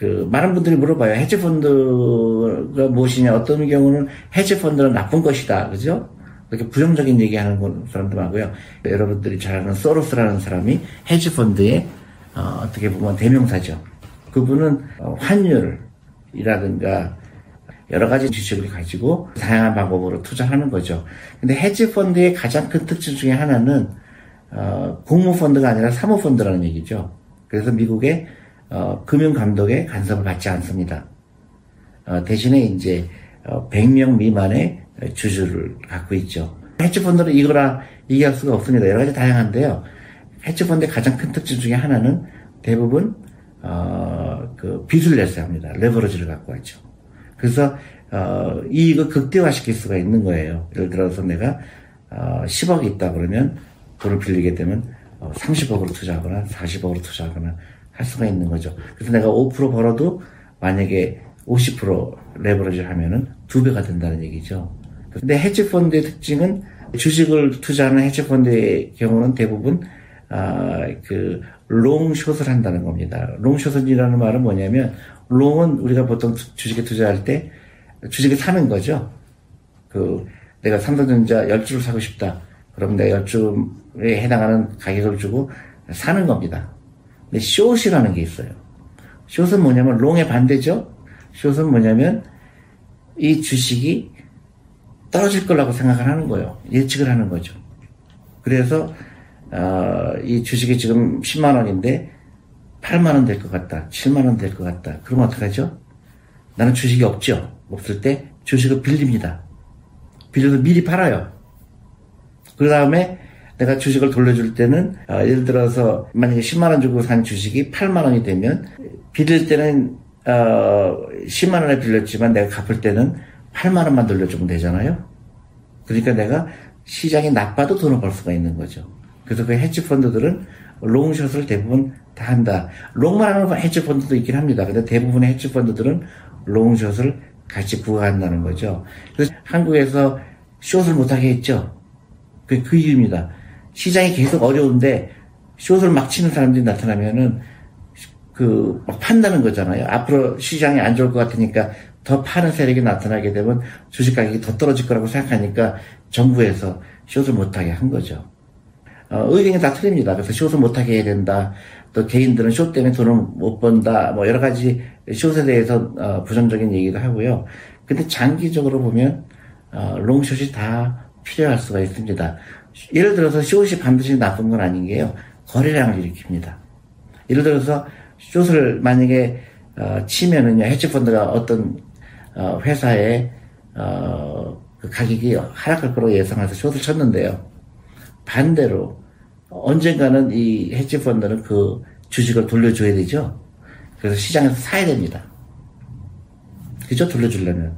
그 많은 분들이 물어봐요. 헤지펀드가 무엇이냐? 어떤 경우는 헤지펀드는 나쁜 것이다. 그죠? 그렇게 부정적인 얘기하는 사람도 많고요. 여러분들이 잘 아는 소로스라는 사람이 헤지펀드의 어, 떻게 보면 대명사죠. 그분은 어, 환율이라든가 여러 가지 주식을 가지고 다양한 방법으로 투자하는 거죠. 근데 헤지펀드의 가장 큰 특징 중에 하나는 어, 공모펀드가 아니라 사모펀드라는 얘기죠. 그래서 미국의 어, 금융감독의 간섭을 받지 않습니다. 어, 대신에 이제 어, 100명 미만의 주주를 갖고 있죠. 헤지펀드는 이거라 얘기할 수가 없습니다. 여러 가지 다양한데요. 헤지펀드의 가장 큰 특징 중에 하나는 대부분 어, 그 빚을 내서 합니다. 레버리지를 갖고 있죠. 그래서 어, 이익을 극대화시킬 수가 있는 거예요. 예를 들어서 내가 어, 10억이 있다 그러면 돈을 빌리게 되면 어, 30억으로 투자하거나 40억으로 투자하거나 할 수가 있는 거죠. 그래서 내가 5% 벌어도 만약에 50% 레버리지를 하면은 두 배가 된다는 얘기죠. 근데 헤지펀드의 특징은 주식을 투자하는 헤지펀드의 경우는 대부분 아, 그 long short을 한다는 겁니다. long short이라는 말은 뭐냐면 long은 우리가 보통 주식에 투자할 때 주식을 사는 거죠. 그 내가 삼성전자 10주를 사고 싶다. 그럼 내가 10주에 해당하는 가격을 주고 사는 겁니다. 근데 숏이라는 게 있어요. 숏은 뭐냐면 롱의 반대죠. 숏은 뭐냐면 이 주식이 떨어질 거라고 생각을 하는 거예요. 예측을 하는 거죠. 그래서 어, 이 주식이 지금 10만 원인데 8만 원 될 것 같다. 7만 원 될 것 같다. 그럼 어떡하죠? 나는 주식이 없죠. 없을 때 주식을 빌립니다. 빌려서 미리 팔아요. 그 다음에 내가 주식을 돌려줄 때는 어, 예를 들어서 만약에 10만 원 주고 산 주식이 8만 원이 되면 빌릴 때는 어, 10만 원에 빌렸지만 내가 갚을 때는 8만 원만 돌려주면 되잖아요. 그러니까 내가 시장이 나빠도 돈을 벌 수가 있는 거죠. 그래서 그 헤지 펀드들은 롱숏을 대부분 다 한다. 롱만 하는 헤지 펀드도 있긴 합니다. 근데 대부분의 헤지 펀드들은 롱숏을 같이 구가한다는 거죠. 그래서 한국에서 숏을 못하게 했죠. 그, 그 이유입니다. 시장이 계속 어려운데 숏을 막 치는 사람들이 나타나면은 그, 막 판다는 거잖아요. 앞으로 시장이 안 좋을 것 같으니까 더 파는 세력이 나타나게 되면 주식 가격이 더 떨어질 거라고 생각하니까 정부에서 숏을 못하게 한 거죠. 어, 의견이 다 틀립니다. 그래서 숏을 못하게 해야 된다. 또 개인들은 숏 때문에 돈을 못 번다. 뭐 여러 가지 숏에 대해서 어, 부정적인 얘기도 하고요. 근데 장기적으로 보면 어, 롱숏이 다 필요할 수가 있습니다. 예를 들어서 숏이 반드시 나쁜 건 아닌 게요. 거래량을 일으킵니다. 예를 들어서 숏을 만약에 어, 치면은요 헤지펀드가 어떤 어, 회사에 어, 그 가격이 하락할 거라고 예상해서 숏을 쳤는데요. 반대로 언젠가는 이 헤지펀드는 그 주식을 돌려줘야 되죠. 그래서 시장에서 사야 됩니다. 그죠? 돌려주려면.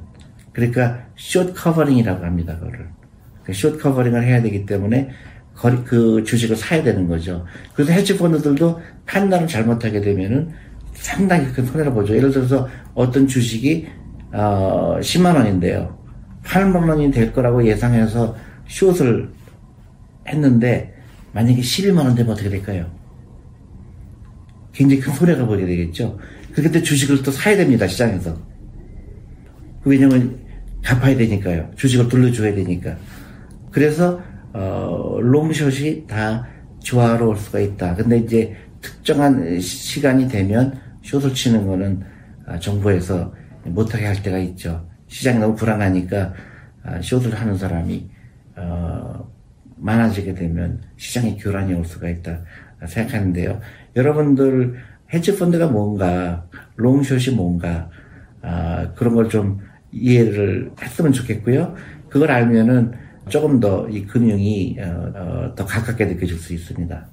그러니까 short covering이라고 합니다. 그거를. short covering을 해야 되기 때문에 거리, 그 주식을 사야 되는 거죠. 그래서 헤지펀드들도 판단을 잘못하게 되면은 상당히 큰 손해를 보죠. 예를 들어서 어떤 주식이 어, 10만 원인데요. 8만 원이 될 거라고 예상해서 숏을 했는데 만약에 11만 원 되면 어떻게 될까요? 굉장히 큰 손해가 보게 되겠죠. 그때 주식을 또 사야 됩니다, 시장에서. 왜냐면 갚아야 되니까요. 주식을 돌려줘야 되니까. 그래서, 어, 롱숏이 다 조화로울 수가 있다. 근데 이제 특정한 시간이 되면 숏을 치는 거는 아, 정부에서 못하게 할 때가 있죠. 시장이 너무 불안하니까 아, 숏을 하는 사람이, 어, 많아지게 되면 시장에 교란이 올 수가 있다 생각하는데요. 여러분들 헤지펀드가 뭔가, 롱숏이 뭔가, 아, 그런 걸 좀 이해를 했으면 좋겠고요. 그걸 알면은 조금 더 이 금융이 어, 어, 더 가깝게 느껴질 수 있습니다.